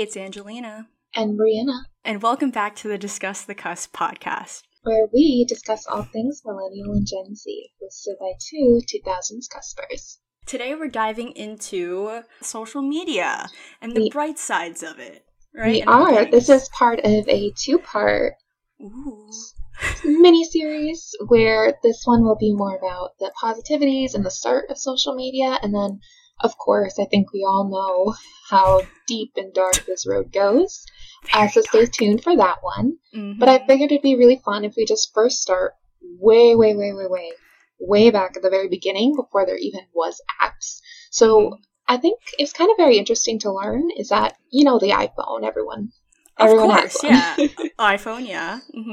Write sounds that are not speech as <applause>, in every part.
Hey, it's Angelina. And Brianna. And welcome back to the Discuss the Cusp podcast, where we discuss all things millennial and Gen Z, hosted by two 2000s cuspers. Today we're diving into social media and the we, bright sides of it. Right? We are. This is part of a two part <laughs> mini series where this one will be more about the positivities and the start of social media, and then of course, I think we all know how deep and dark this road goes. Uh, so stay tuned for that one. Mm-hmm. But I figured it'd be really fun if we just first start way, way, way, way, way, way back at the very beginning before there even was apps. So mm-hmm. I think it's kind of very interesting to learn is that, you know, the iPhone, everyone. Of everyone course, yeah. <laughs> iPhone, yeah. Mm-hmm.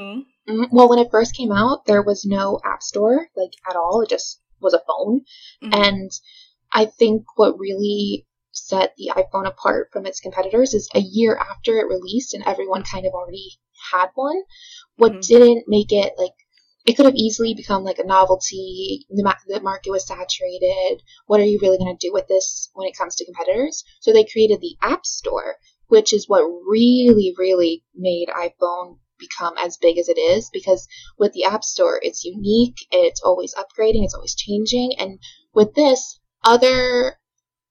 mm-hmm. Well, when it first came out, there was no app store, like, at all. It just was a phone. Mm-hmm. And I think what really set the iPhone apart from its competitors is a year after it released and everyone kind of already had one. What mm-hmm. didn't make it like it could have easily become like a novelty. The, ma- the market was saturated. What are you really going to do with this when it comes to competitors? So they created the App Store, which is what really, really made iPhone become as big as it is because with the App Store, it's unique, it's always upgrading, it's always changing. And with this, other,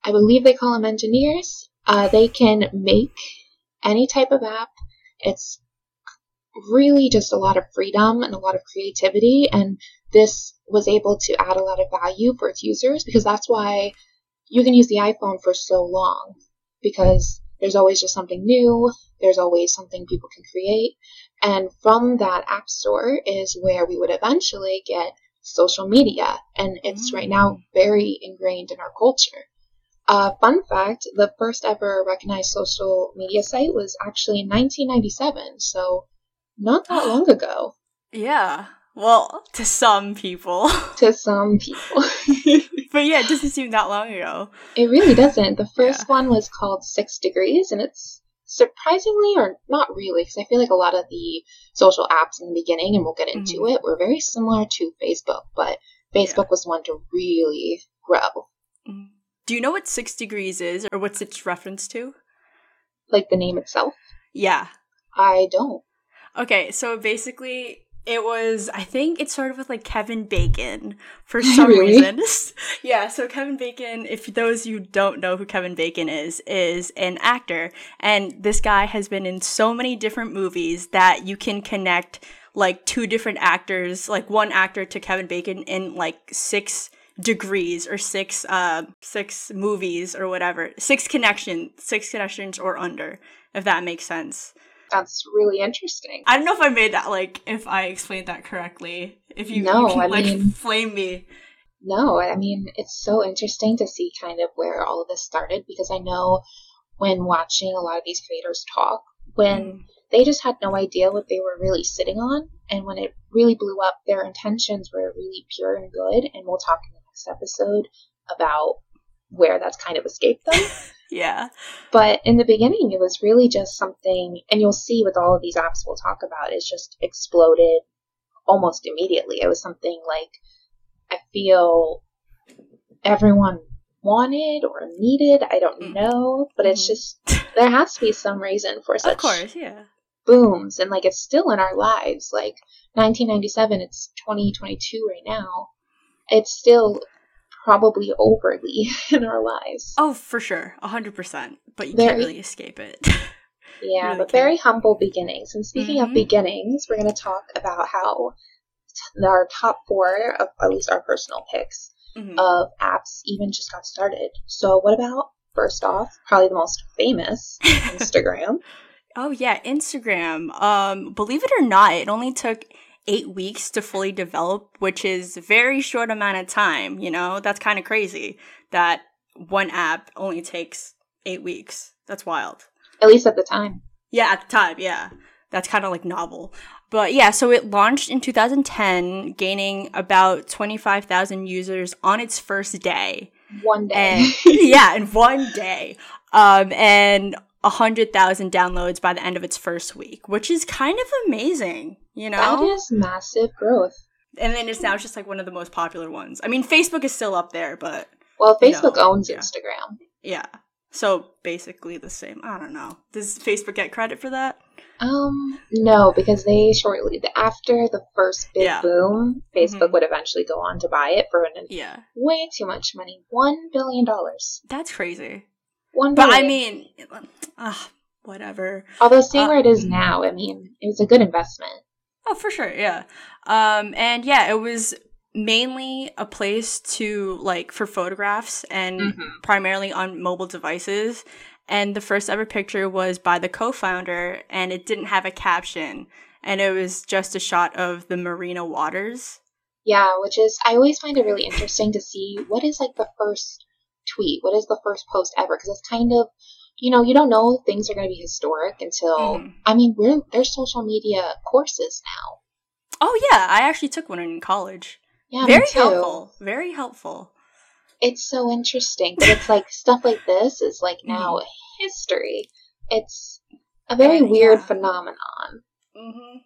I believe they call them engineers, uh, they can make any type of app. It's really just a lot of freedom and a lot of creativity, and this was able to add a lot of value for its users because that's why you can use the iPhone for so long because there's always just something new, there's always something people can create, and from that app store is where we would eventually get social media, and it's right now mm. very ingrained in our culture. Uh, fun fact the first ever recognized social media site was actually in 1997, so not that <gasps> long ago. Yeah. Well, to some people. <laughs> to some people. <laughs> but yeah, it doesn't seem that long ago. It really doesn't. The first yeah. one was called Six Degrees, and it's surprisingly, or not really, because I feel like a lot of the social apps in the beginning, and we'll get into mm-hmm. it, were very similar to Facebook, but Facebook yeah. was one to really grow. Mm-hmm. Do you know what Six Degrees is, or what's its reference to? Like the name itself? Yeah. I don't. Okay, so basically, it was, I think it started with like Kevin Bacon for <laughs> some really? reason. <laughs> yeah, so Kevin Bacon, if those you don't know who Kevin Bacon is, is an actor. And this guy has been in so many different movies that you can connect like two different actors, like one actor to Kevin Bacon in like six degrees or six uh six movies or whatever. Six connection, six connections or under, if that makes sense. That's really interesting. I don't know if I made that like if I explained that correctly. If you, no, you can, I like mean, flame me. No, I mean it's so interesting to see kind of where all of this started because I know when watching a lot of these creators talk, when mm. they just had no idea what they were really sitting on, and when it really blew up, their intentions were really pure and good. And we'll talk in the next episode about where that's kind of escaped them. <laughs> yeah. But in the beginning, it was really just something, and you'll see with all of these apps we'll talk about, it's just exploded almost immediately. It was something like I feel everyone wanted or needed. I don't mm. know, but it's mm-hmm. just there has to be some reason for such. Of course, yeah. Booms and like it's still in our lives. Like 1997, it's 2022 right now. It's still probably overly <laughs> in our lives. Oh, for sure, hundred percent. But you very, can't really escape it. <laughs> yeah, really but can't. very humble beginnings. And speaking mm-hmm. of beginnings, we're going to talk about how our top four of at least our personal picks mm-hmm. of apps even just got started. So, what about first off, probably the most famous <laughs> Instagram? oh yeah, Instagram. Um, believe it or not, it only took eight weeks to fully develop, which is very short amount of time. You know, that's kind of crazy that one app only takes eight weeks. That's wild. At least at the time. Yeah, at the time, yeah. That's kind of like novel. But yeah, so it launched in 2010, gaining about 25,000 users on its first day. One day. And, yeah, in one day. Um, and 100,000 downloads by the end of its first week, which is kind of amazing, you know? That is massive growth. And then it's now just like one of the most popular ones. I mean, Facebook is still up there, but. Well, Facebook you know, owns yeah. Instagram. Yeah. So basically the same. I don't know. Does Facebook get credit for that? Um, no, because they shortly after the first big Yeah. boom, Facebook Mhm. would eventually go on to buy it for an, Yeah. way too much money, one billion dollars. That's crazy. One But I mean, ah, whatever. although seeing uh, where it is now, I mean, it was a good investment. Oh, for sure, yeah. Um, and yeah, it was mainly a place to like for photographs and Mhm. primarily on mobile devices. And the first ever picture was by the co-founder, and it didn't have a caption, and it was just a shot of the Marina waters. Yeah, which is I always find it really interesting to see what is like the first tweet, what is the first post ever, because it's kind of you know you don't know things are going to be historic until Mhm. I mean we're there's social media courses now. Oh yeah, I actually took one in college. Yeah, Very helpful. Very helpful. It's so interesting, but it's like <laughs> stuff like this is like Mm-hmm. now history. It's a very And, weird yeah. phenomenon. hmm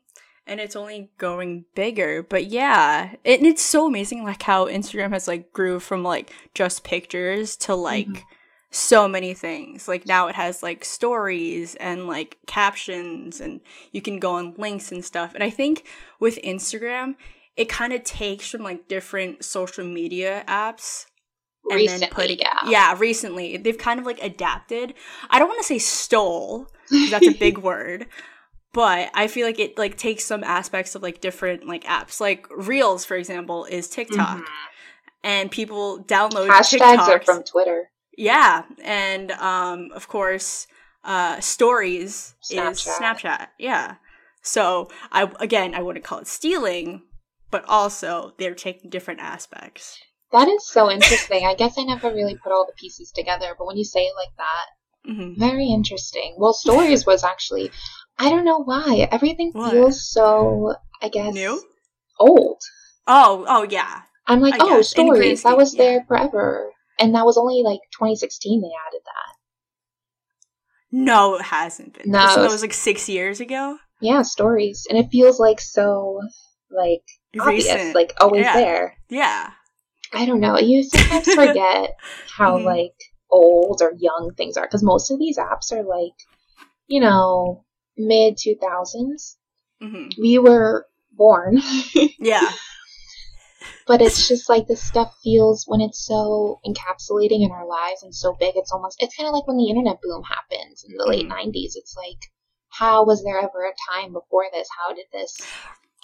And it's only going bigger, but yeah, it, it's so amazing, like how Instagram has like grew from like just pictures to like Mhm. so many things. Like now it has like stories and like captions, and you can go on links and stuff. And I think with Instagram, it kind of takes from like different social media apps and Recently, then putting yeah. yeah recently they've kind of like adapted i don't want to say stole that's a <laughs> big word but i feel like it like takes some aspects of like different like apps like reels for example is tiktok Mhm. and people download Hashtags TikToks. are from Twitter. yeah and um of course uh stories is Snapchat. snapchat yeah so i again i wouldn't call it stealing but also they're taking different aspects That is so interesting. I guess I never really put all the pieces together, but when you say it like that, hmm very interesting. Well, stories <laughs> was actually, I don't know why. Everything What? feels so, I guess, New? old. oh oh yeah I'm like, I oh, guess, stories. That was yeah. there forever. And that was only like 2016 they added that. No, it hasn't been. No, so that was like six years ago. Yeah, stories. And it feels like so, like, obvious, like always Yeah. there. Yeah. I don't know. You sometimes <laughs> forget how Mhm. like old or young things are because most of these apps are like, you know, mid 2000s. hmm We were born, <laughs> Yeah. but it's just like this stuff feels when it's so encapsulating in our lives and so big. It's almost it's kind of like when the internet boom happens in the late Mhm. 90s. It's like, how was there ever a time before this? How did this?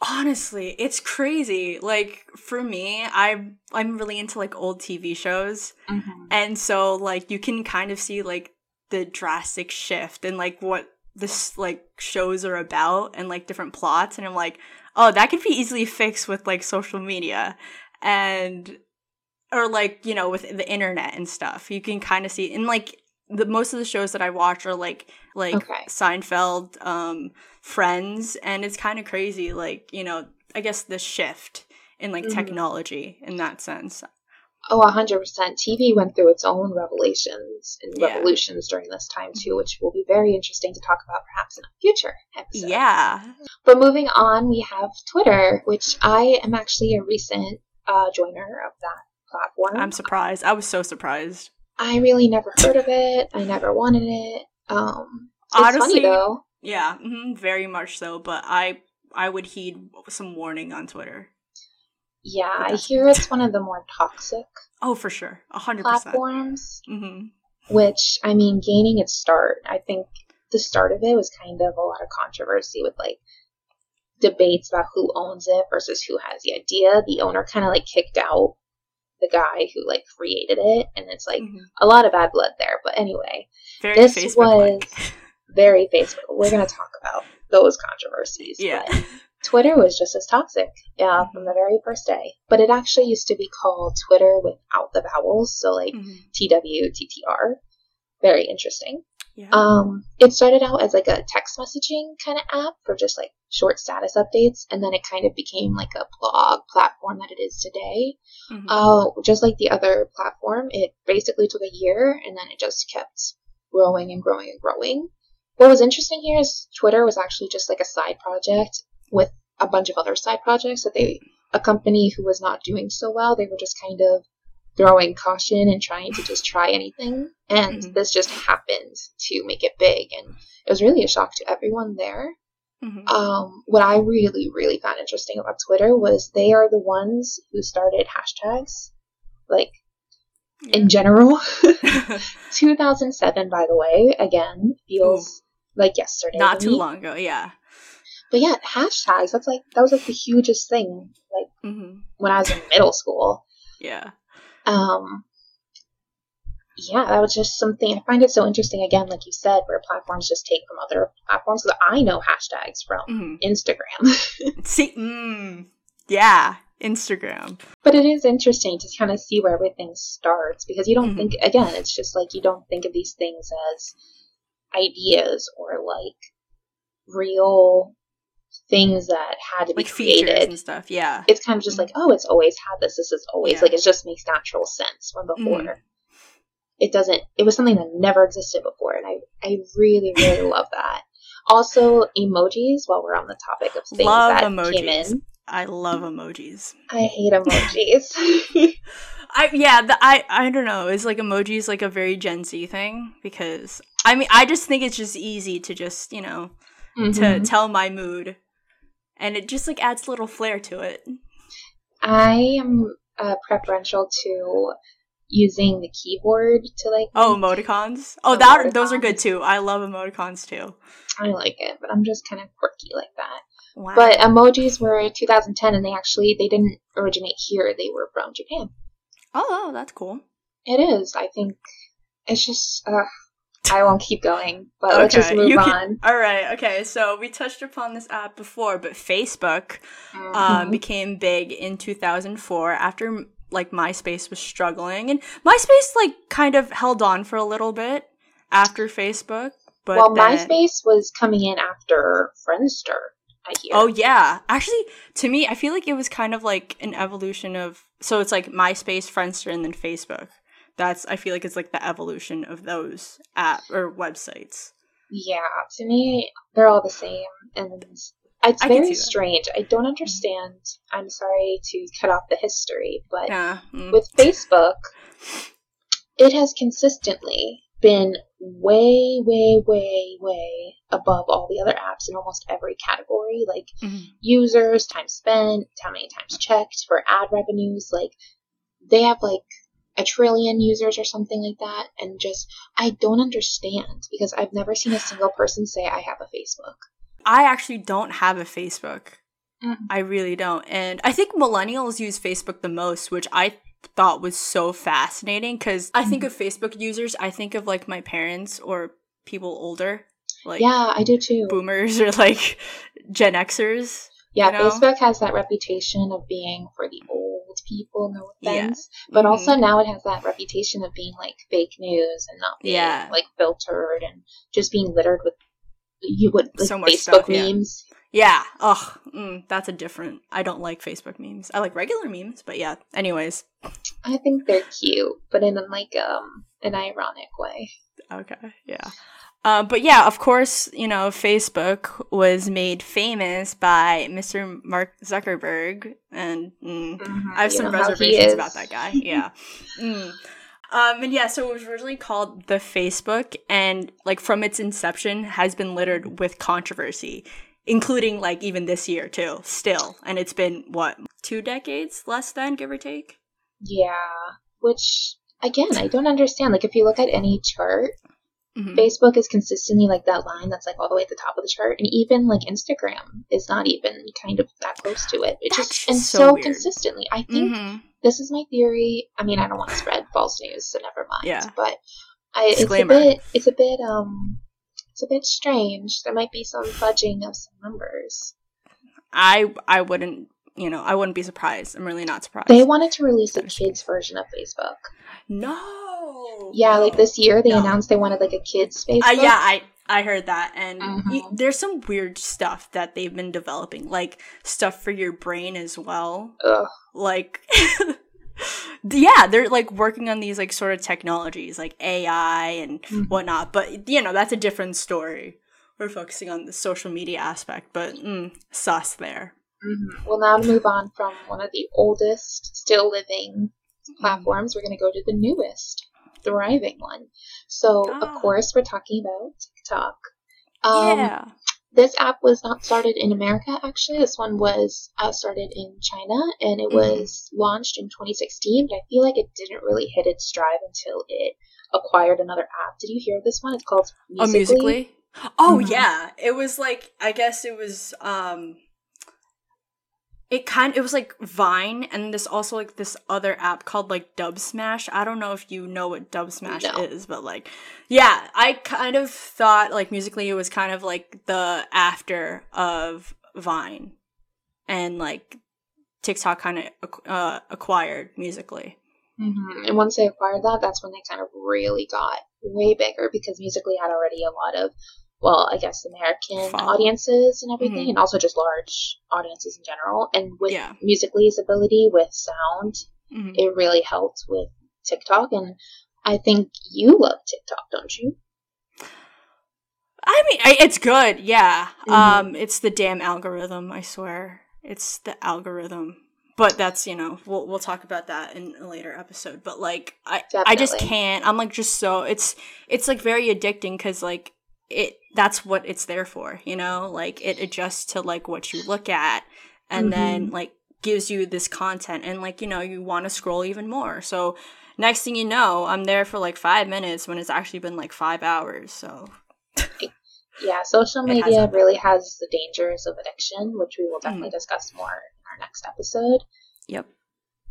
Honestly, it's crazy. Like for me, i'm I'm really into like old TV shows, and so like you can kind of see like the drastic shift and like what this like shows are about and like different plots, and I'm like, oh, that could be easily fixed with like social media, and or like you know with the internet and stuff. You can kind of see and like the most of the shows that I watch are like like Okay. Seinfeld, um, Friends, and it's kind of crazy. Like you know, I guess the shift in like Mhm. technology in that sense. Oh, 100%. TV went through its own revelations and Yeah. revolutions during this time, too, which will be very interesting to talk about perhaps in a future episode. Yeah. But moving on, we have Twitter, which I am actually a recent uh, joiner of that platform. I'm surprised. I was so surprised. I really never heard of it. I never wanted it. Um, it's Honestly- funny, though. Yeah, hmm very much so. But I I would heed some warning on Twitter. Yeah, I hear it's one of the more toxic Oh, for sure, hundred platforms. hmm which I mean, gaining its start, I think the start of it was kind of a lot of controversy with like debates about who owns it versus who has the idea. The owner kind of like kicked out the guy who like created it, and it's like Mhm. a lot of bad blood there. But anyway, Very This Facebook like. very Facebook. We're gonna talk about those controversies. Yeah. but Twitter was just as toxic, yeah, from the very first day. But it actually used to be called Twttr without the vowels, so like Mhm. TW, Very interesting. Yeah. Um, it started out as like a text messaging kind of app for just like short status updates, and then it kind of became like a blog platform that it is today. Mhm. Uh, just like the other platform, it basically took a year and then it just kept growing and growing and growing. What was interesting here is Twitter was actually just like a side project with a bunch of other side projects that they, a company who was not doing so well, they were just kind of throwing caution and trying to just try anything. And Mhm. this just happened to make it big. And it was really a shock to everyone there. Mhm. Um, what I really, really found interesting about Twitter was they are the ones who started hashtags. Like, in general. <laughs> <laughs> 2007, by the way, again, feels like yesterday. Not to too long ago, yeah. But yeah, hashtags, that's like, that was like the hugest thing, like, hmm when I was in middle school. Yeah. Um, yeah, that was just something I find it so interesting. Again, like you said, where platforms just take from other platforms. Because I know hashtags from hmm Instagram, <laughs> See, mm, yeah, Instagram. but it is interesting to kind of see where everything starts because you don't Mhm. think. Again, it's just like you don't think of these things as ideas or like real things that had to be Like created. and stuff, yeah. It's kind of just like, oh, it's always had this. This is always Yeah. like it just makes natural sense. When before, Mhm. it doesn't. It was something that never existed before, and I I really really <laughs> love that. Also, emojis. While we're on the topic of things Love that emojis. came in, I love emojis. I hate emojis. <laughs> <laughs> I yeah, the, I I don't know. Is like emojis like a very Gen Z thing because I mean I just think it's just easy to just you know to Mhm. tell my mood, and it just like adds a little flair to it. I am uh, preferential to using the keyboard to like. Oh, emoticons. Oh, that those are good too. I love emoticons too. I like it, but I'm just kind of quirky like that. Wow. But emojis were 2010, and they actually they didn't originate here. They were from Japan. oh, that's cool. It is. I think it's just. Uh, <laughs> I won't keep going, but let's just move you on. all right. Okay. So we touched upon this app before, but Facebook um, Mhm. became big in 2004 after like MySpace was struggling, and MySpace like kind of held on for a little bit after Facebook. But well, then- MySpace was coming in after Friendster. I hear. Oh yeah, actually, to me, I feel like it was kind of like an evolution of. So it's like MySpace, Friendster, and then Facebook. That's I feel like it's like the evolution of those app or websites. Yeah, to me, they're all the same, and it's I very strange. I don't understand. I'm sorry to cut off the history, but Yeah. mm. with Facebook, it has consistently been way, way, way, way above all the other apps in almost every category. Like Mhm. users, time spent, how many times checked for ad revenues. Like they have like a trillion users or something like that. And just, I don't understand because I've never seen a single person say, I have a Facebook. I actually don't have a Facebook. Mhm. I really don't. And I think millennials use Facebook the most, which I thought was so fascinating because I think of Facebook users, I think of like my parents or people older, like yeah, I do too. boomers <laughs> or like Gen Xers. Yeah, you know? Facebook has that reputation of being for the old people, no Yeah. offense. But Mhm. also now it has that reputation of being like fake news and not being Yeah. like filtered and just being littered with you would like So much Facebook stuff, yeah. memes. Yeah. Oh, Mm, that's a different. I don't like Facebook memes. I like regular memes, but yeah. Anyways. I think they're cute, but in like um an ironic way. Okay. Yeah. Uh, but yeah, of course, you know, Facebook was made famous by Mr. Mark Zuckerberg, and mm, I have You some know how he reservations about that guy. Yeah. <laughs> mm. Um, and yeah, so it was originally called the Facebook, and like from its inception, has been littered with controversy, including like even this year too. Still, and it's been what two decades less than give or take. Yeah, which again I don't understand. Like if you look at any chart, Mhm. Facebook is consistently like that line that's like all the way at the top of the chart, and even like Instagram is not even kind of that close to it. It That's just and so so, consistently. I think Mhm. this is my theory. I mean, I don't want to spread false news, so never mind. Yeah. But I, it's a bit, it's a bit, um, it's a bit strange. There might be some fudging of some numbers. I I wouldn't you know I wouldn't be surprised. I'm really not surprised. They wanted to release a kids version of Facebook. no. Yeah, like this year they No. announced they wanted like a kids Facebook. Uh, yeah, I I heard that, and y- Mhm. there's some weird stuff that they've been developing, like stuff for your brain as well. Ugh. Like, <laughs> yeah, they're like working on these like sort of technologies, like AI and Mhm. whatnot. But you know, that's a different story. We're focusing on the social media aspect, but mm, sus there. Mhm. Well, now to move on from one of the oldest still living platforms, we're going to go to the newest, thriving one. So, of course, we're talking about TikTok. Um, yeah. This app was not started in America, actually. This one was uh, started in China and it Mhm. was launched in 2016, but I feel like it didn't really hit its stride until it acquired another app. Did you hear of this one? It's called Oh, Musical.ly. Musical.ly. Oh Mhm. yeah, it was like I guess it was um it kind it was like Vine and this also like this other app called like Dubsmash. I don't know if you know what Dubsmash No. is, but like yeah, I kind of thought like Musical.ly it was kind of like the after of Vine and like TikTok kind of uh, acquired Musical.ly. hmm And once they acquired that, that's when they kind of really got way bigger because Musical.ly had already a lot of, well, I guess American Follow. audiences and everything, Mhm. and also just large audiences in general. And with Yeah. Musical.ly's ability with sound, Mhm. it really helped with TikTok. And I think you love TikTok, don't you? I mean, I, it's good. Yeah. Mhm. Um, it's the damn algorithm. I swear, it's the algorithm. But that's you know we'll we'll talk about that in a later episode. But like I I just can't. I'm like just so it's it's like very addicting because like it that's what it's there for. You know, like it adjusts to like what you look at, and then like gives you this content, and like you know you want to scroll even more. So next thing you know, I'm there for like five minutes when it's actually been like five hours. So <laughs> Yeah, social It has media really has the dangers of addiction, which we will Mm-hmm. definitely discuss more in our next episode. yep.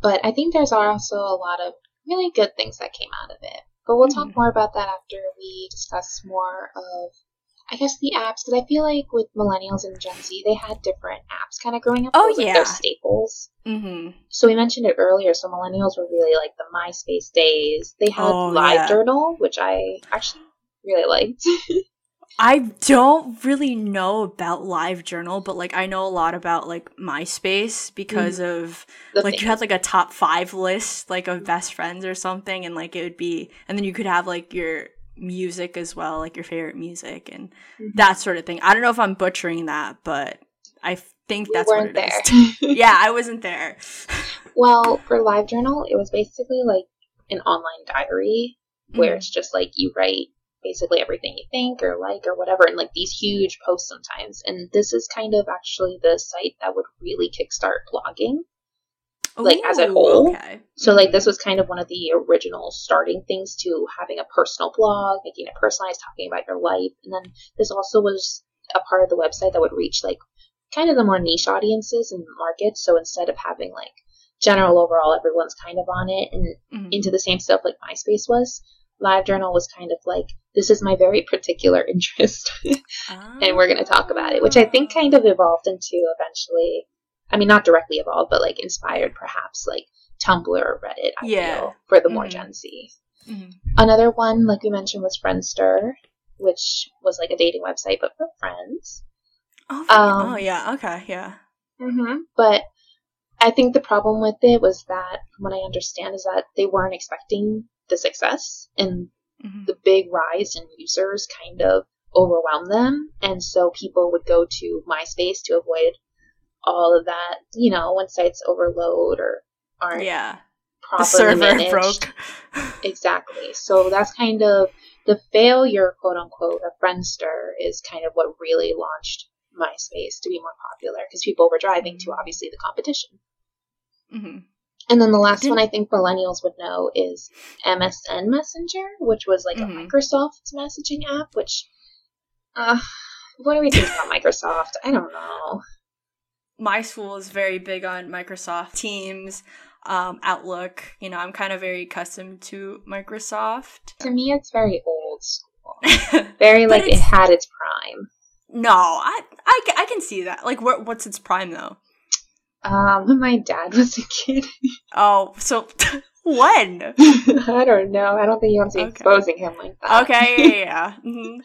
But I think there's also a lot of really good things that came out of it. But we'll talk Mhm. more about that after we discuss more of, I guess, the apps. Because I feel like with millennials and Gen Z, they had different apps kind of growing up. Oh, was, like, yeah. Their staples. Mm-hmm. So we mentioned it earlier. So millennials were really like the MySpace days. They had Oh, yeah. LiveJournal, which I actually really liked. <laughs> I don't really know about LiveJournal, but like I know a lot about like MySpace because of The like you had like a top five list like of best friends or something, and like it would be, and then you could have like your music as well, like your favorite music and Mhm. that sort of thing. I don't know if I'm butchering that, but I think that's weren't what it there. is. <laughs> yeah, I wasn't there. <laughs> Well, for LiveJournal, it was basically like an online diary where Mhm. it's just like you write basically everything you think or like or whatever and like these huge posts sometimes. And this is kind of actually the site that would really kickstart blogging. like, as a whole. Okay. So like this was kind of one of the original starting things to having a personal blog, making it personalized, talking about your life. And then this also was a part of the website that would reach like kind of the more niche audiences and markets. So instead of having like general overall, everyone's kind of on it and Mhm. into the same stuff like MySpace was. LiveJournal was kind of like, this is my very particular <laughs> interest, and we're going to talk about it, which I think kind of evolved into eventually. I mean, not directly evolved, but like inspired perhaps like Tumblr or Reddit, I Yeah. feel, for the more Mhm. Gen Z. Mhm. Another one, like we mentioned, was Friendster, which was like a dating website, but for friends. Oh, Um, oh yeah. Okay. Yeah. Mm-hmm. But I think the problem with it was that, from what I understand, is that they weren't expecting the success, and Mhm. the big rise in users kind of overwhelmed them, and so people would go to MySpace to avoid all of that. You know, when sites overload or aren't Yeah. The properly server <laughs> managed. broke. Exactly. So that's kind of the failure, quote unquote, of Friendster is kind of what really launched MySpace to be more popular because people were driving to obviously the competition. hmm And then the last Didn't- one I think millennials would know is MSN Messenger, which was like Mhm. a Microsoft messaging app. Which, uh, what do we think about <laughs> Microsoft? I don't know. my school is very big on Microsoft Teams, um, Outlook. You know, I'm kind of very accustomed to Microsoft. To me, it's very old school. <laughs> Very like it had its prime. no, I, I, I can see that. Like, what, what's its prime though? Um, when my dad was a kid. <laughs> Oh, so <laughs> when? I don't know. I don't think you want to be Okay. exposing him like that. Okay, yeah, yeah. <laughs> hmm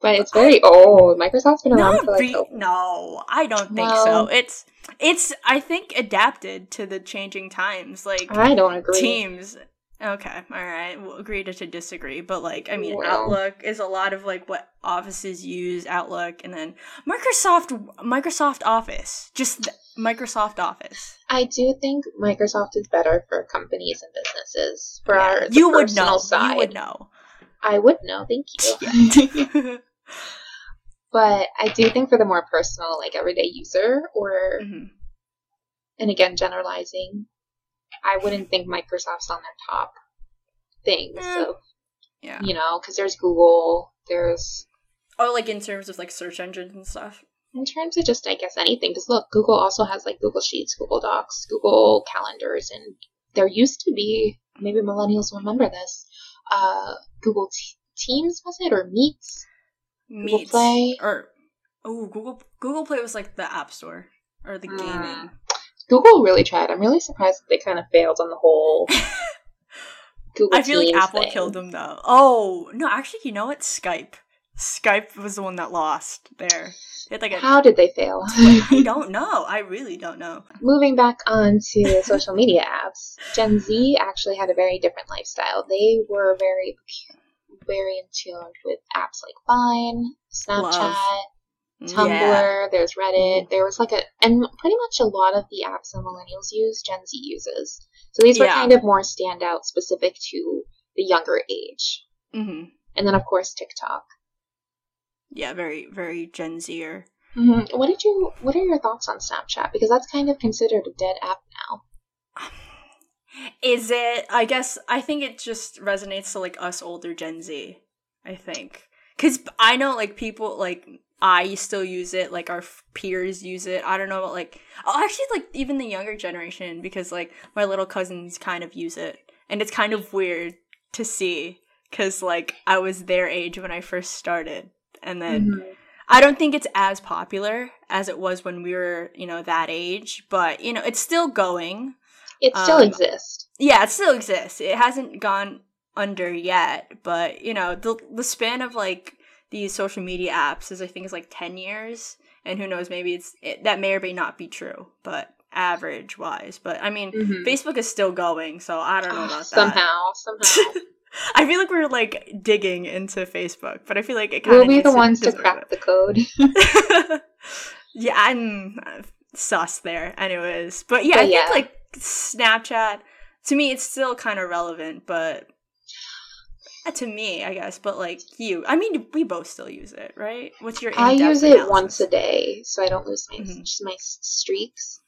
But it's very old. Microsoft's been around Not for like re- oh, no, I don't think so. It's it's I think adapted to the changing times. Like I don't agree. Teams. Okay, all right. We'll agree to, to disagree, but like, I mean, Well. Outlook is a lot of like what offices use Outlook, and then Microsoft Microsoft Office, just th- Microsoft Office. I do think Microsoft is better for companies and businesses. For Yeah, our you would know. side, You would know. I would know. Thank you. Yeah. <laughs> But I do think for the more personal, like everyday user, or Mhm. and again generalizing, I wouldn't think Microsoft's on their top things. Eh. So Yeah. you know, because there's Google, there's Oh, like in terms of like search engines and stuff. in terms of just I guess anything. Because look, Google also has like Google Sheets, Google Docs, Google Calendars, and there used to be maybe millennials remember this. Uh, Google T- Teams was it or Meets? Google Play. or oh, Google Google Play was like the App Store or the Mm. Google really tried. I'm really surprised that they kind of failed on the whole <laughs> Google. I feel like Apple thing. killed them though. Oh no, actually, you know what? Skype. Skype was the one that lost there. They had like a. How did they fail? <laughs> I <laughs> don't know. I really don't know. Moving back on to social media apps, Gen Z actually had a very different lifestyle. They were very, very in tune with apps like Vine, Snapchat, Tumblr. Yeah. There's Reddit. There was like a, and pretty much a lot of the apps that millennials use, Gen Z uses. So these were Yeah. kind of more standout, specific to the younger age. hmm And then of course TikTok. Yeah, very very Gen Zer. Mm-hmm. What did you? What are your thoughts on Snapchat? Because that's kind of considered a dead app now. <sighs> Is it? I guess I think it just resonates to like us older Gen Z. I think because I know like people like I still use it. Like our f- peers use it. I don't know about like oh, actually like even the younger generation because like my little cousins kind of use it, and it's kind of weird to see because like I was their age when I first started, and then. Mhm. I don't think it's as popular as it was when we were, you know, that age, but you know, it's still going. It still Um, exists. Yeah, it still exists. It hasn't gone under yet, but you know, the the span of like these social media apps is I think is like 10 years, and who knows, maybe it's it, that may or may not be true, but average wise, but I mean, Mhm. Facebook is still going, so I don't know about that. somehow, somehow. <laughs> I feel like we're like digging into Facebook, but I feel like it kind we'll be the ones to crack the code. <laughs> yeah, I'm uh, sus there. Anyways, but yeah, But I yeah. think like Snapchat to me it's still kind of relevant, but to me, I guess. But like you, I mean, we both still use it, right? What's your? I use it analysis? once a day, so I don't lose my Mhm. just my streaks.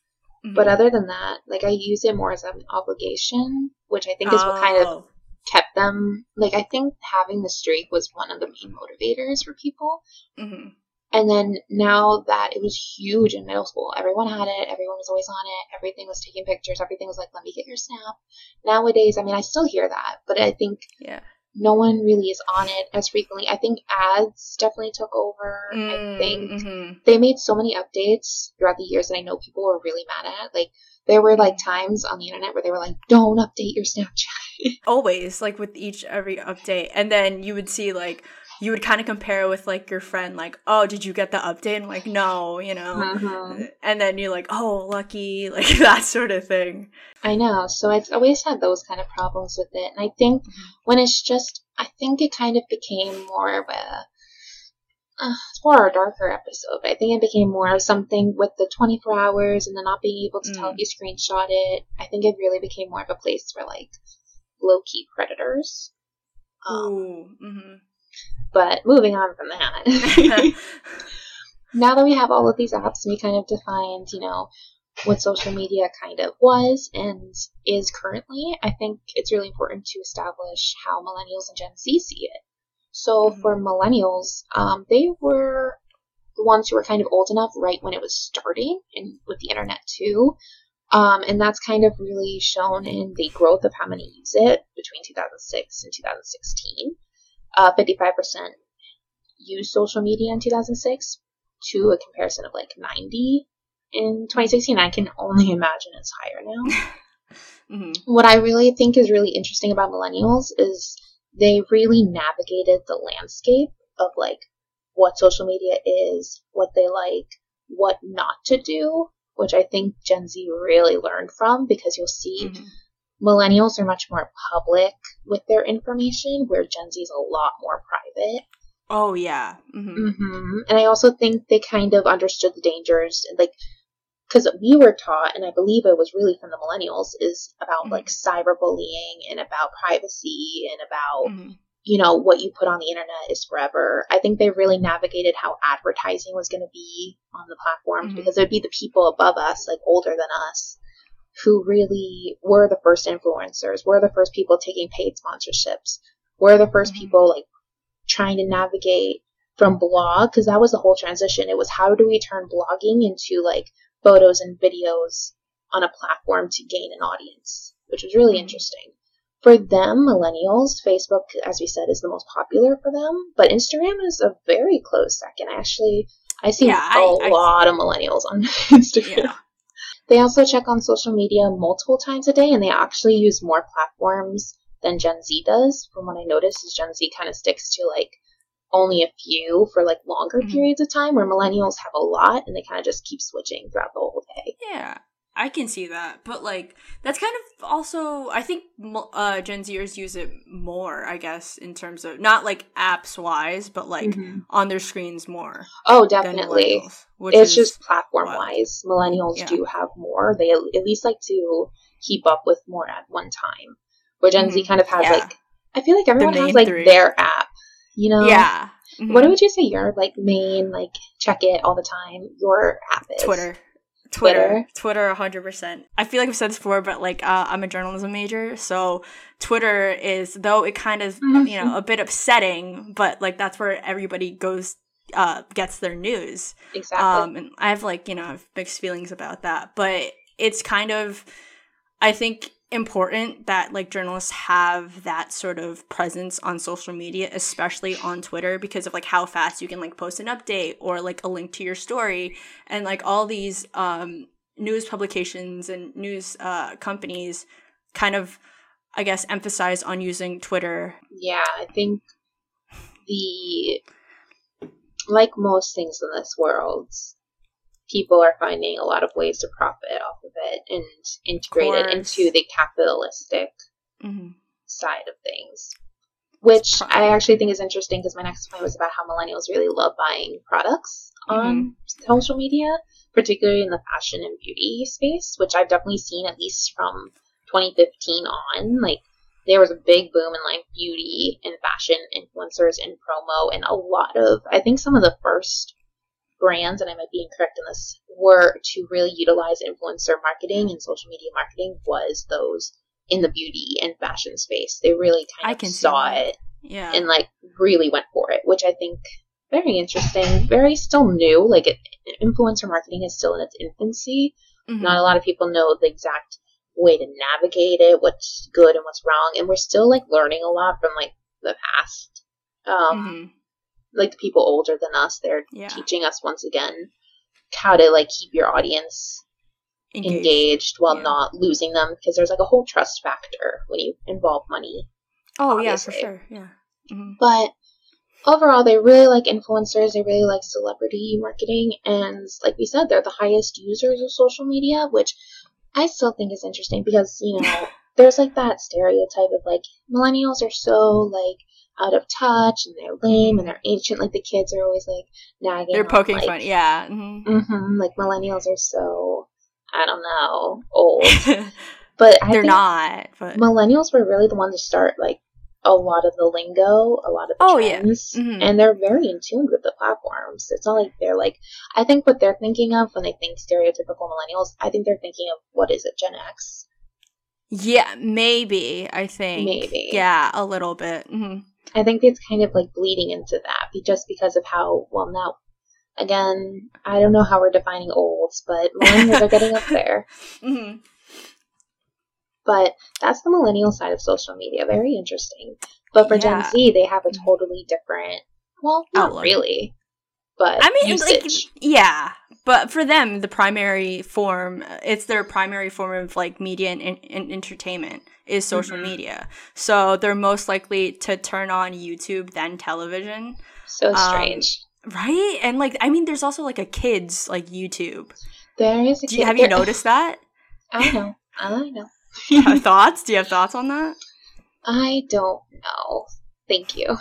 Mhm. But other than that, like I use it more as an obligation, which I think is what kind of Oh, kept them. Like I think having the streak was one of the main motivators for people. mhm. And then now that it was huge in middle school, everyone had it, everyone was always on it, everything was taking pictures, everything was like, let me get your snap. Nowadays, I mean, I still hear that, but I think yeah. No one really is on it as frequently. I think ads definitely took over. I Mm, think mhm. they made so many updates throughout the years that I know people were really mad at. Like, there were like times on the internet where they were like, don't update your Snapchat. <laughs> always like with each every update and then you would see like you would kind of compare with like your friend like oh did you get the update and like no you know Mhm. and then you're like oh lucky <laughs> like that sort of thing I know. So I've always had those kind of problems with it. And I think Mhm. when it's just, I think it kind of became more of a, uh, it's more a darker episode, but I think it became more of something with the 24 hours and then not being able to tell Mm. if you screenshot it. I think it really became more of a place for like low key predators. Um, Ooh, hmm but moving on from that. <laughs> now that we have all of these apps we kind of defined, you know, what social media kind of was and is currently, I think it's really important to establish how millennials and Gen Z see it. So Mhm. for millennials, um, they were the ones who were kind of old enough right when it was starting and with the internet too. Um, and that's kind of really shown in the growth of how many use it between 2006 and 2016. Uh, 55% used social media in 2006 to a comparison of like 90 in 2016. I can only <laughs> imagine it's higher now. <laughs> hmm what I really think is really interesting about millennials is they really navigated the landscape of like what social media is, what they like, what not to do, which I think Gen Z really learned from because you'll see hmm millennials are much more public with their information, where Gen Z is a lot more private. Oh yeah. Mm-hmm. hmm And I also think they kind of understood the dangers, like because we were taught, and I believe it was really from the millennials, is about Mhm. like cyberbullying and about privacy and about hmm you know what you put on the internet is forever. I think they really navigated how advertising was going to be on the platforms Mhm. because it would be the people above us, like older than us, who really were the first influencers, were the first people taking paid sponsorships, were the 1st Mhm. people like trying to navigate from blog because that was the whole transition. It was how do we turn blogging into like photos and videos on a platform to gain an audience, which was really Mhm. interesting. For them, millennials, Facebook, as we said, is the most popular for them, but Instagram is a very close second. Actually, I see Yeah, a I- I- lot of millennials on <laughs> Instagram. Yeah. They also check on social media multiple times a day, and they actually use more platforms than Gen Z does. From what I noticed, is Gen Z kind of sticks to like only a few for like longer Mhm. periods of time, where millennials have a lot, and they kind of just keep switching throughout the whole day. Yeah, I can see that, but like that's kind of also I think uh, Gen Zers use it more, I guess, in terms of not like apps wise, but like Mhm. on their screens more. Oh, definitely. It's just platform wise. Millennials Yeah. do have more. They at least like to keep up with more at one time. Where Gen Z Mhm. kind of has Yeah. like, I feel like everyone has like three. their app. You know? yeah. Mhm. What would you say your like main like check it all the time? Your app is Twitter. Twitter? Twitter, hundred percent. I feel like I've said this before, but like uh, I'm a journalism major, so Twitter is though it kind of Mhm. you know a bit upsetting, but like that's where everybody goes, uh, gets their news. Exactly. Um, and I have like you know I have mixed feelings about that, but it's kind of I think important that like journalists have that sort of presence on social media, especially on Twitter, because of like how fast you can like post an update or like a link to your story, and like all these um, news publications and news uh, companies kind of I guess emphasize on using Twitter. yeah, I think the like most things in this world, people are finding a lot of ways to profit off of it and integrate it into the capitalistic hmm side of things. Which I actually think is interesting because my next point was about how millennials really love buying products on social media, particularly in the fashion and beauty space, which I've definitely seen at least from 2015 on. Like, there was a big boom in like beauty and fashion influencers and promo, and a lot of, I think some of the first brands, and I might be incorrect in this, were to really utilize influencer marketing and social media marketing was those in the beauty and fashion space. They really kind I of can saw it Yeah. and like really went for it, which I think very interesting, very still new. Like it, influencer marketing is still in its infancy. Mhm. Not a lot of people know the exact way to navigate it, what's good and what's wrong, and we're still like learning a lot from like the past. Um, Mhm. Like the people older than us, they're Yeah. teaching us once again how to like keep your audience Engaged. engaged, while Yeah. not losing them because there's like a whole trust factor when you involve money Oh yeah, for sure. Yeah. hmm But overall, they really like influencers. They really like celebrity marketing. And like we said, they're the highest users of social media, which I still think is interesting because, you know, <laughs> there's like that stereotype of like millennials are so like out of touch and they're lame and they're ancient. Like the kids are always like nagging. They're on, poking like, fun. Yeah. hmm hmm like millennials are so, I don't know, old. <laughs> But I They're not. But millennials were really the ones to start like a lot of the lingo, a lot of the Oh, yeah. trends, Mhm. and they're very in tune with the platforms. It's not like they're like. I think what they're thinking of when they think stereotypical millennials, I think they're thinking of what is it, Gen X? yeah, maybe. I think. Maybe. Yeah, a little bit. hmm I think it's kind of like bleeding into that, just because of how well now. Again, I don't know how we're defining olds, but millennials are getting up <laughs> there. hmm But that's the millennial side of social media. Very interesting. But for Yeah. Gen Z, they have a totally different. Well, not Outlook. really, but I mean, like, yeah, but for them, the primary form, it's their primary form of like media and, and entertainment is social Mhm. media. So they're most likely to turn on YouTube than television, so um, strange. right? And like, I mean, there's also like a kids like YouTube. there is a Do you, kid- have you noticed that? <laughs> I know. I know. <laughs> thoughts? Do you have thoughts on that? I don't know. Thank you.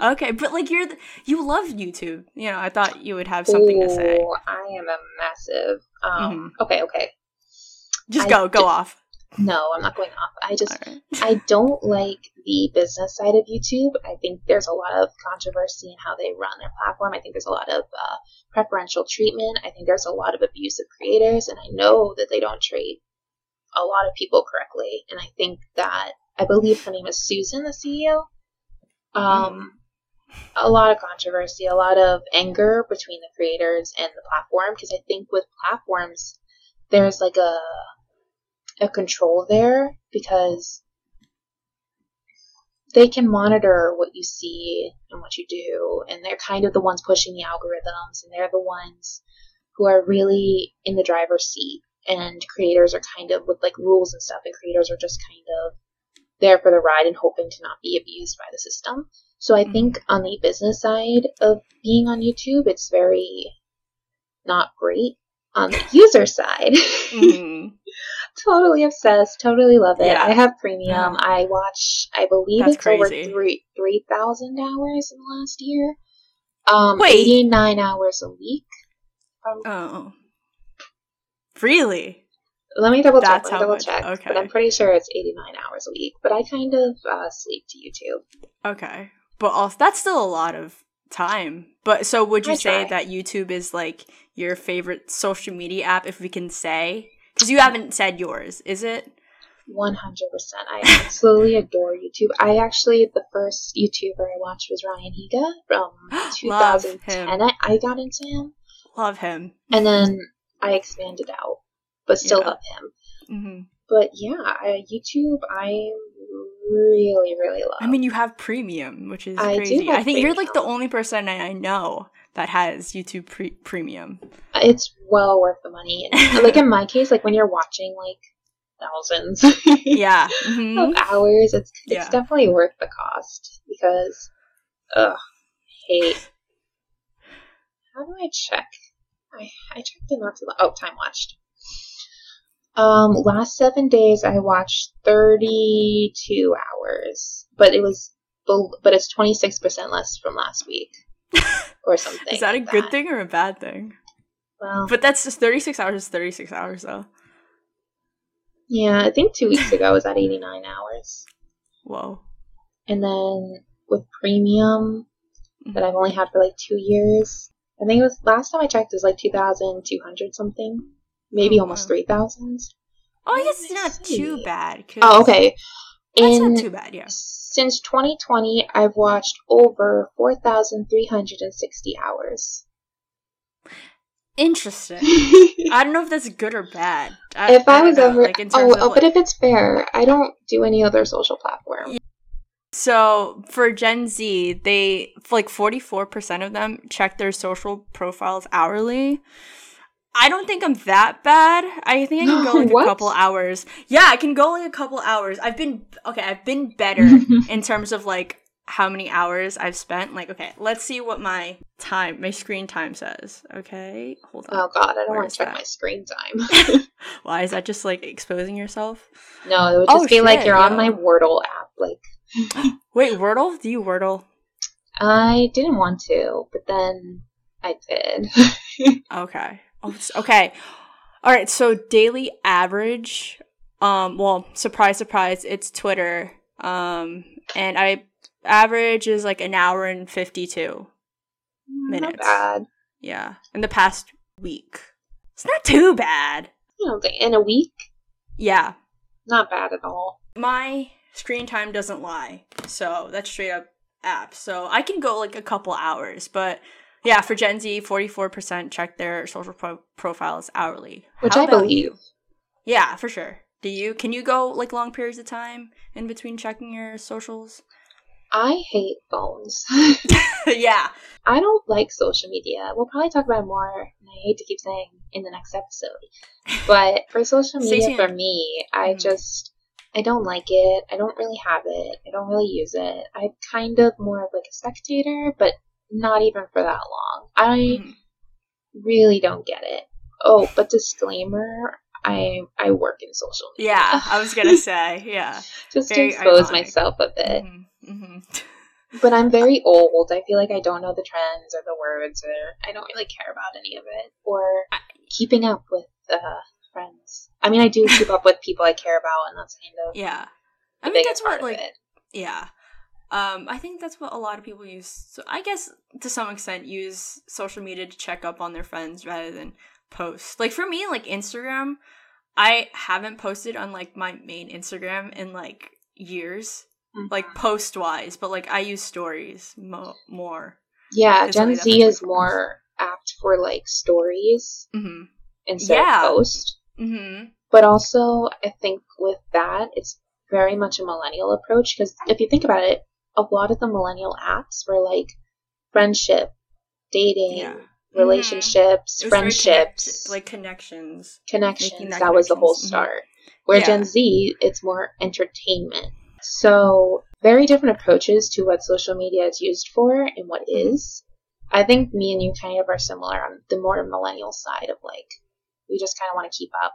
<laughs> okay, but like you're you love YouTube. You know, I thought you would have something Ooh, to say. I am a massive. Um, Mhm. Okay, okay. Just I go, go d- off. No, I'm not going off. I just right. I don't like the business side of YouTube. I think there's a lot of controversy in how they run their platform. I think there's a lot of uh, preferential treatment. I think there's a lot of abuse of creators, and I know that they don't treat a lot of people correctly. And I think that I believe her name is Susan, the CEO. Um, a lot of controversy, a lot of anger between the creators and the platform because I think with platforms there's like a a control there because they can monitor what you see and what you do and they're kind of the ones pushing the algorithms and they're the ones who are really in the driver's seat and creators are kind of with like rules and stuff and creators are just kind of there for the ride and hoping to not be abused by the system. So I mm-hmm. think on the business side of being on YouTube, it's very not great. On the user side, Mhm. <laughs> totally obsessed, totally love it. Yeah. I have premium. Yeah. I watch, I believe That's it's over three three thousand hours in the last year. Um, Wait. eighty nine hours a week. Um, Oh. Really? let me double check. Let me double much- check. okay. But I'm pretty sure it's eighty nine hours a week. But I kind of uh, sleep to YouTube. Okay. But also, that's still a lot of time. But so would you I say try. that YouTube is like your favorite social media app if we can say? Cuz you haven't said yours, is it? One hundred percent. I absolutely adore YouTube. I actually the first YouTuber I watched was Ryan Higa from <gasps> Love 2010. him. I, I got into him, Love him. and then I expanded out, but still Yeah. love him. Mhm. But yeah, I, YouTube I really really love. I mean, you have premium, which is I do crazy. I think you're like the only person I know that has YouTube pre- premium. it's well worth the money. Like in my <laughs> case, like when you're watching like thousands Yeah. Mhm. <laughs> of hours, it's it's Yeah. definitely worth the cost because, ugh, hate. How do I check? I I checked it not too long. Oh, time watched. Um, last seven days I watched thirty two hours, but it was but it's twenty six percent less from last week <laughs> or something. Is that a like good thing or a bad thing? Well, But that's just 36 hours is 36 hours though. yeah, I think two weeks ago I was at eighty nine hours. Whoa. And then with premium that I've only had for like two years, I think it was last time I checked it was like two thousand two hundred something, maybe Oh, almost wow. three thousand. Oh, I guess it's not too bad. Oh, okay. That's In not too bad, yeah. since 2020, I've watched over 4,360 hours. Interesting. <laughs> I don't know if that's good or bad. If I, don't was know, ever, like oh, oh, like- but if it's fair, I don't do any other social platform. So for Gen Z, they like 44% of them check their social profiles hourly. I don't think I'm that bad. I think I can <gasps> go like What? a couple hours. Yeah, I can go like a couple hours. I've been okay, I've been better <laughs> in terms of like how many hours I've spent. Like, okay, let's see what my time, my screen time says. Okay, hold on. Oh God, I don't want to check that? my screen time. <laughs> <laughs> Why is that just like exposing yourself? no, it would Oh, just be like you're on my Wordle app. Like <gasps> Wait, Wordle? Do you Wordle? I didn't want to, but then I did. Okay. Oh, okay. All right. So daily average. Um. Well, surprise, surprise. It's Twitter. Um. And I average is like an hour and fifty-two. minutes. Not Minutes. bad. Yeah. In the past week. It's not too bad. You know, in a week, Yeah. not bad at all. My screen time doesn't lie. So that's straight up app. So I can go like a couple hours, but. Yeah, for Gen Z, 44% check their social pro- profiles hourly. Which How I believe. you? Yeah, for sure. Do you can you go like long periods of time in between checking your socials? I hate phones. <laughs> <laughs> yeah. I don't like social media. We'll probably talk about it more, and I hate to keep saying in the next episode. But for social <laughs> media, for me, I Mhm. just I don't like it. I don't really have it. I don't really use it. I'm kind of more of like a spectator, but not even for that long. I Mhm. really don't get it. Oh, but disclaimer, I I work in social media. Yeah, I was gonna <laughs> say, yeah. Just Very to expose iconic. myself a bit. hmm hmm <laughs> But I'm very old. I feel like I don't know the trends or the words, or I don't really care about any of it, or keeping up with uh, friends. I mean, I do keep up with people I care about, and that's kind of Yeah. I biggest that's what, part like, of it. yeah. Um, I think that's what a lot of people use. So I guess to some extent use social media to check up on their friends rather than post. Like for me, like Instagram, I haven't posted on like my main Instagram in like years, Mhm. like post wise. But like I use stories mo- more. Yeah, Gen Z is more apt for like stories hmm instead Yeah. of post. hmm But also, I think with that, it's very much a millennial approach because if you think about it, a lot of the millennial apps were like friendship, dating, Yeah. Mm-hmm. relationships, It was very friendships, connect- like connections. connections. That, that was the whole connections, start. Where Yeah. Gen Z, it's more entertainment. So, very different approaches to what social media is used for and what mm-hmm. is. I think me and you kind of are similar on the more millennial side of like, we just kind of want to keep up,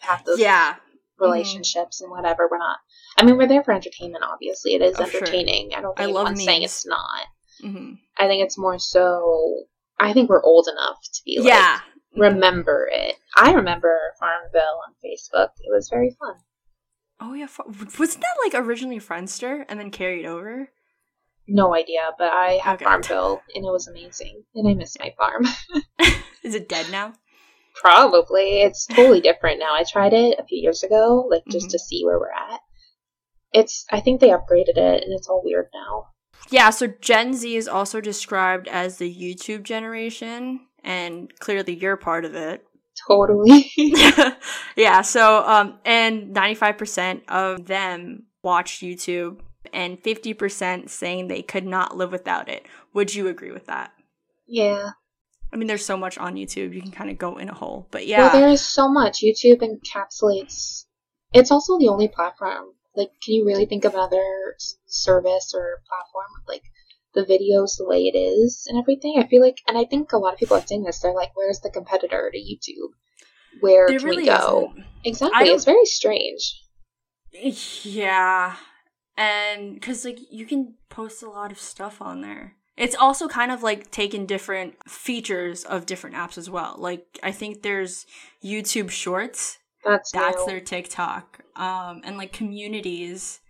have those Yeah. Relationships and whatever. We're not, I mean, we're there for entertainment, obviously. It is Oh, sure. entertaining. I don't I think love anyone's saying it's not. hmm I think it's more so, I think we're old enough to be like, Yeah. remember it. I remember Farmville on Facebook. It was very fun. Oh yeah, wasn't that like originally Friendster and then carried over? No idea, but I had Okay. Farmville and it was amazing. And I miss my farm. <laughs> <laughs> Is it dead now? Probably. It's totally different now. I tried it a few years ago, like just Mhm. to see where we're at. It's I think they upgraded it and it's all weird now. Yeah, so Gen Z is also described as the YouTube generation, and clearly you're part of it. Totally. <laughs> <laughs> yeah, so um and 95% of them watch YouTube and 50% saying they could not live without it. Would you agree with that? yeah. I mean, there's so much on YouTube, you can kind of go in a hole. But yeah. Well, there is so much. YouTube encapsulates. It's also the only platform. Like, can you really think of another service or platform like the videos the way it is and everything? I feel like, and I think a lot of people are saying this. They're like, "Where's the competitor to YouTube? Where there can really we go?" isn't. Exactly. It's very strange. Yeah. And because, like, you can post a lot of stuff on there. It's also kind of like taking different features of different apps as well. Like, I think there's YouTube Shorts, That's that's new. their TikTok. Um, and like communities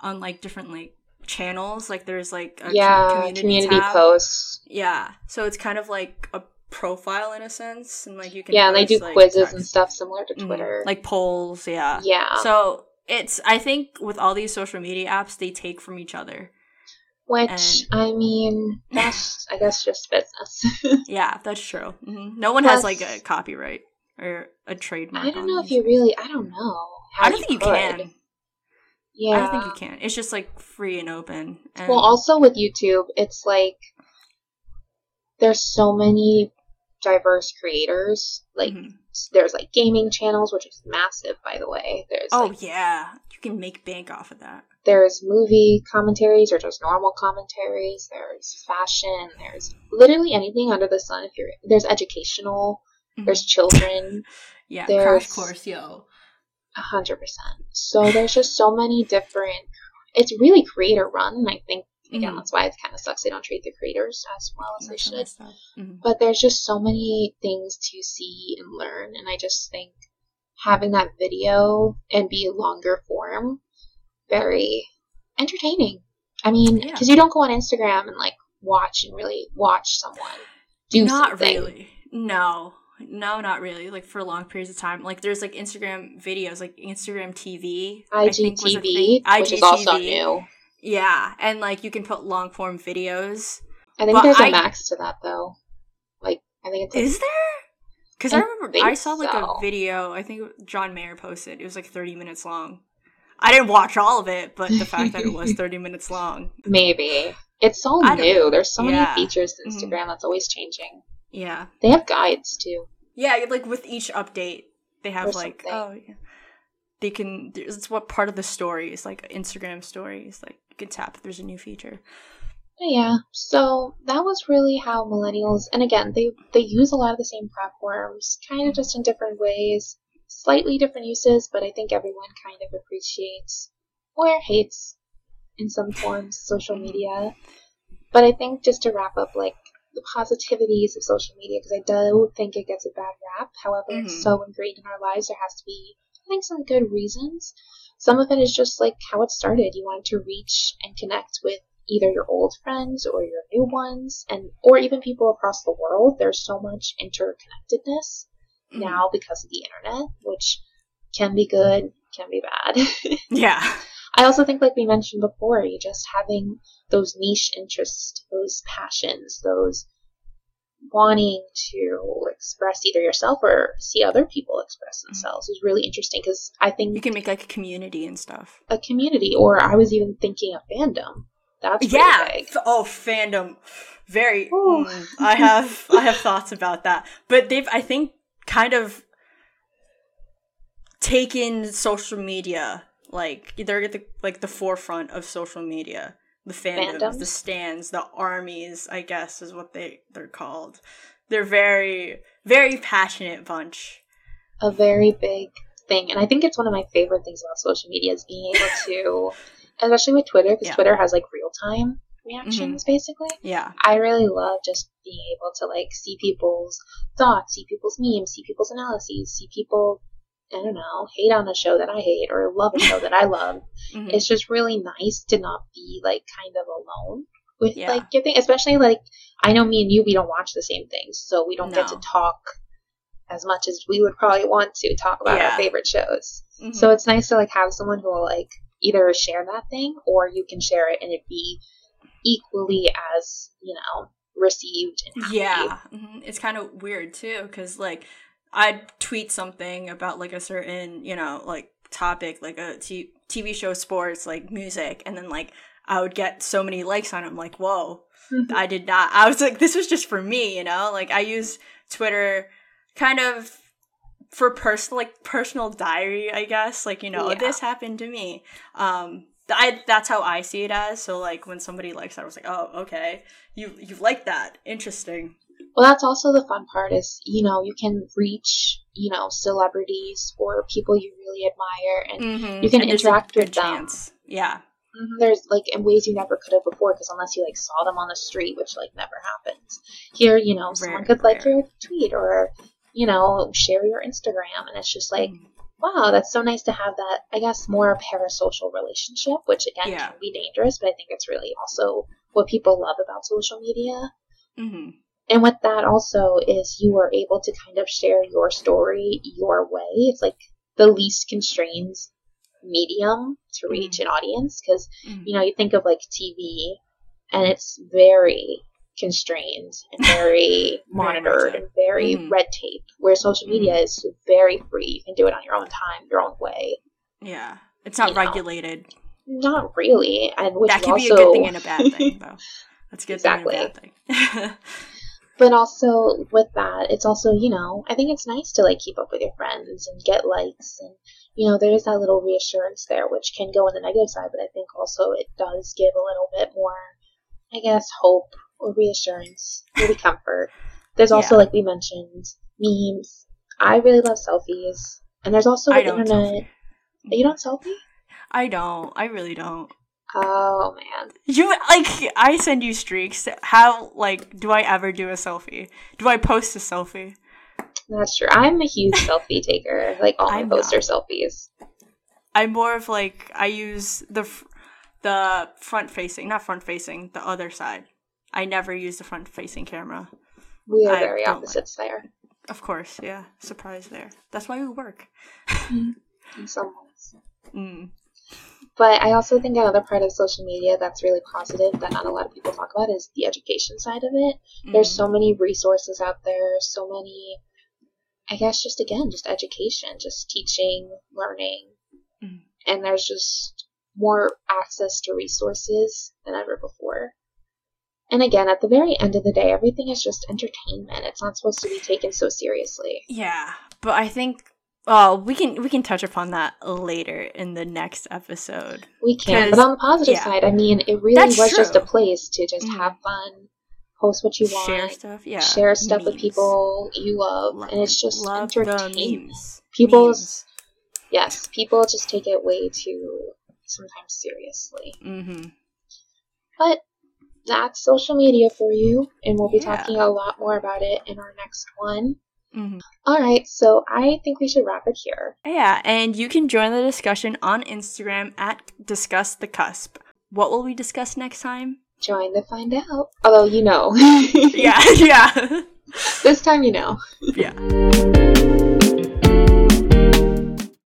on like different like channels. Like, there's like a yeah, community, community, tab. posts. Yeah. So it's kind of like a profile in a sense. And like, you can Yeah, and they do like, quizzes and stuff similar to Mhm. Twitter. Like polls, yeah. yeah, So it's I think with all these social media apps, they take from each other. Which and- I mean, that's <laughs> I guess just business. <laughs> Yeah, that's true. hmm No one has like a copyright or a trademark. I don't on know if you really. I don't know. how I don't think you could. can. Yeah. I don't think you can. It's just like free and open. And Well, also with YouTube, it's like there's so many diverse creators. Like Mhm. there's like gaming channels, which is massive, by the way. There's oh like, yeah, you can make bank off of that. there's movie commentaries or just normal commentaries. There's fashion. There's literally anything under the sun. If you're there's educational. Mhm. There's children. <laughs> yeah, there's- crash course, yo. A hundred percent. So there's just so many different. It's really creator run, and I think again Mhm. that's why it kind of sucks they don't treat the creators as well as they should. Mhm. But there's just so many things to see and learn, and I just think having that video and be longer form, very entertaining. I mean, Yeah. because you don't go on Instagram and like watch and really watch someone do not something. really. No, no, not really. Like for long periods of time. Like there's like Instagram videos, like Instagram TV. I think was a IGTV, thing. which is also new. Yeah, and like you can put long form videos. I think But there's a I- max to that though. Like I think it's like, Is there? Because I, I remember I saw like so. a video. I think John Mayer posted. It was like 30 minutes long. I didn't watch all of it, but the fact that it was <laughs> 30 minutes long. maybe it's so I new. There's so Yeah. many features to Mhm. Instagram that's always changing. Yeah, They have guides too. yeah. Like with each update, they have Or like something. oh yeah, they can. It's what part of the story is like Instagram stories. Like you can tap if there's a new feature. Yeah, so that was really how millennials, and again, they they use a lot of the same platforms, kind of just in different ways. slightly different uses, but I think everyone kind of appreciates or hates in some forms <laughs> social media. But I think just to wrap up, like the positivities of social media, because I do think it gets a bad rap. However, mm-hmm. it's so ingrained in our lives, there has to be, I think, some good reasons. Some of it is just like how it started. You wanted to reach and connect with either your old friends or your new ones and or even people across the world there's so much interconnectedness mm-hmm. now because of the internet which can be good can be bad <laughs> yeah i also think like we mentioned before you just having those niche interests those passions those wanting to express either yourself or see other people express mm-hmm. themselves is really interesting because I think you can make like a community and stuff. A community, or I was even thinking a fandom. That's yeah. Big. Oh, fandom, very. Mm, I have I have thoughts about that, but they've I think kind of taken social media like they're at the like the forefront of social media. The fandoms, Fandoms? the stands, the armies, I guess is what they they're called. They're very very passionate bunch. A very big thing, and I think it's one of my favorite things about social media is being able <laughs> to especially with Twitter, because yeah. Twitter has like real time reactions mm-hmm. basically. Yeah. I really love just being able to like see people's thoughts, see people's memes, see people's analyses, see people I don't know, hate on a show that I hate or love a show that I love. <laughs> Mm-hmm. It's just really nice to not be like kind of alone with yeah. like giving especially like I know me and you we don't watch the same things, so we don't no. get to talk as much as we would probably want to talk about yeah. our favorite shows. Mm-hmm. So it's nice to like have someone who will like either share that thing or you can share it and it be equally as you know received yeah mm-hmm. it's kind of weird too because like i'd tweet something about like a certain you know like topic like a t- tv show sports like music and then like i would get so many likes on it i'm like whoa mm-hmm. i did not i was like this was just for me you know like i use twitter kind of for personal like personal diary i guess like you know yeah. this happened to me um I, that's how I see it as. So like when somebody likes that, I was like, oh, okay, you you like that, interesting. Well, that's also the fun part is you know you can reach you know celebrities or people you really admire, and mm-hmm. you can and interact with them. Yeah. Mm-hmm. There's like in ways you never could have before because unless you like saw them on the street, which like never happens. Here, you know, rare, someone could rare. like your tweet or you know, share your Instagram. And it's just like, mm. wow, that's so nice to have that, I guess, more parasocial relationship, which again yeah. can be dangerous, but I think it's really also what people love about social media. And with that also is you are able to kind of share your story your way. It's like the least constrained medium to reach mm-hmm. an audience because, mm-hmm. you know, you think of like TV and it's very constrained and <laughs> very monitored and very mm-hmm. red tape. Where social media mm-hmm. is very free. You can do it on your own time, your own way. Yeah. It's not you regulated. Know. Not really. And which that can also... be <laughs> a good thing and a bad thing, though. That's a good exactly. thing and a bad thing. But also with that, it's also, you know, I think it's nice to like keep up with your friends and get likes and you know, there is that little reassurance there, which can go on the negative side, but I think also it does give a little bit more, I guess, hope or reassurance, maybe comfort. There's also, yeah. like we mentioned, memes. I really love selfies. And there's also the internet. Selfie. You don't selfie? I don't. I really don't. Oh man. You like I send you streaks. How like do I ever do a selfie? Do I post a selfie? That's true. I'm a huge <laughs> selfie taker. Like all my posts are selfies. I'm more of like I use the the front facing, not front facing, the other side. I never use the front facing camera. We are I very opposites like. there. Of course, yeah. Surprise there. That's why we work. <laughs> In some ways. Mm. But I also think another part of social media that's really positive that not a lot of people talk about is the education side of it. Mm. There's so many resources out there, so many, I guess, just again, just education, just teaching, learning. Mm. And there's just more access to resources than ever before. And again, at the very end of the day, everything is just entertainment. It's not supposed to be taken so seriously. Yeah, but I think oh, we can we can touch upon that later in the next episode. We can, but on the positive yeah, side, I mean, it really was true. just a place to just mm. have fun, post what you want, share stuff, yeah, share stuff memes. with people you love, love and it's just love entertainment. people's yes, people just take it way too sometimes seriously. Mm-hmm. But that's social media for you, and we'll be Yeah. talking a lot more about it in our next one. Mm-hmm. All right, so I think we should wrap it here. Yeah, and you can join the discussion on Instagram at Discuss the Cusp. What will we discuss next time? Join to find out. Although you know, <laughs> Yeah, yeah. this time you know. yeah.